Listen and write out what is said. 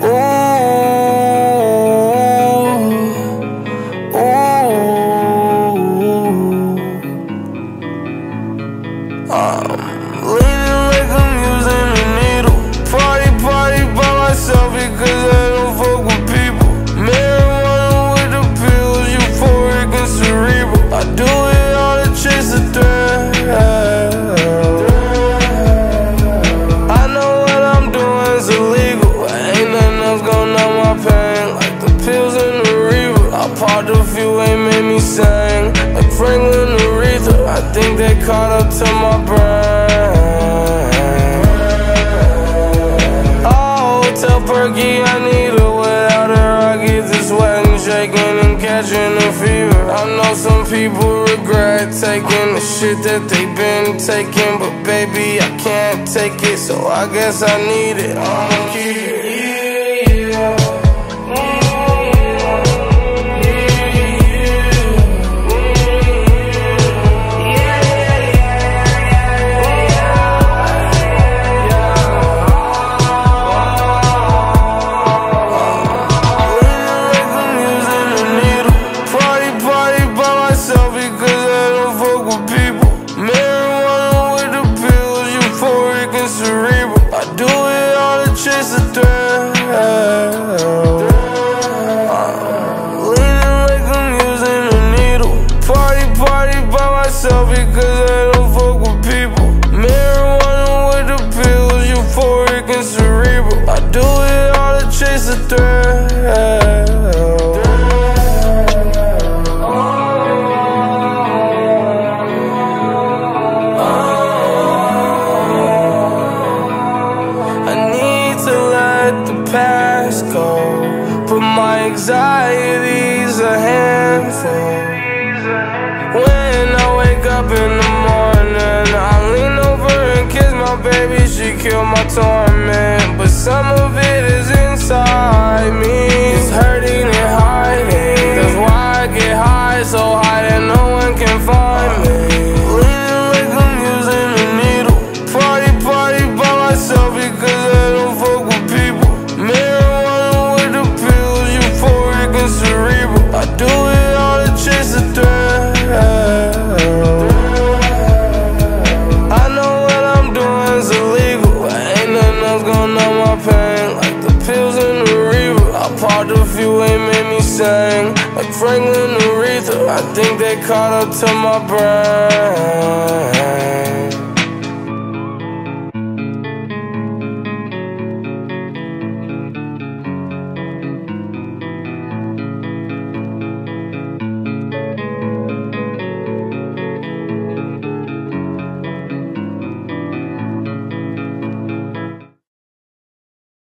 Oh. Caught up to my brain. Oh, tell Perky I need her. Without her, I get this sweating, shaking, and catching a fever. I know some people regret taking the shit that they've been taking, but baby, I can't take it, so I guess I need it. I'ma keep it. Chase the thrill. I'm leaning like I'm using a needle. Party, party by myself because I don't fuck with people. Marijuana with the pills, euphoric and cerebral. I do it all to chase the thrill. Past go. But my anxiety's a handful. When I wake up in the morning, I lean over and kiss my baby. She killed my torment. But some of it is gonna numb my pain like the pills and the reaver. I popped a few, ain't made me sing like Franklin Aretha. I think they caught up to my brain.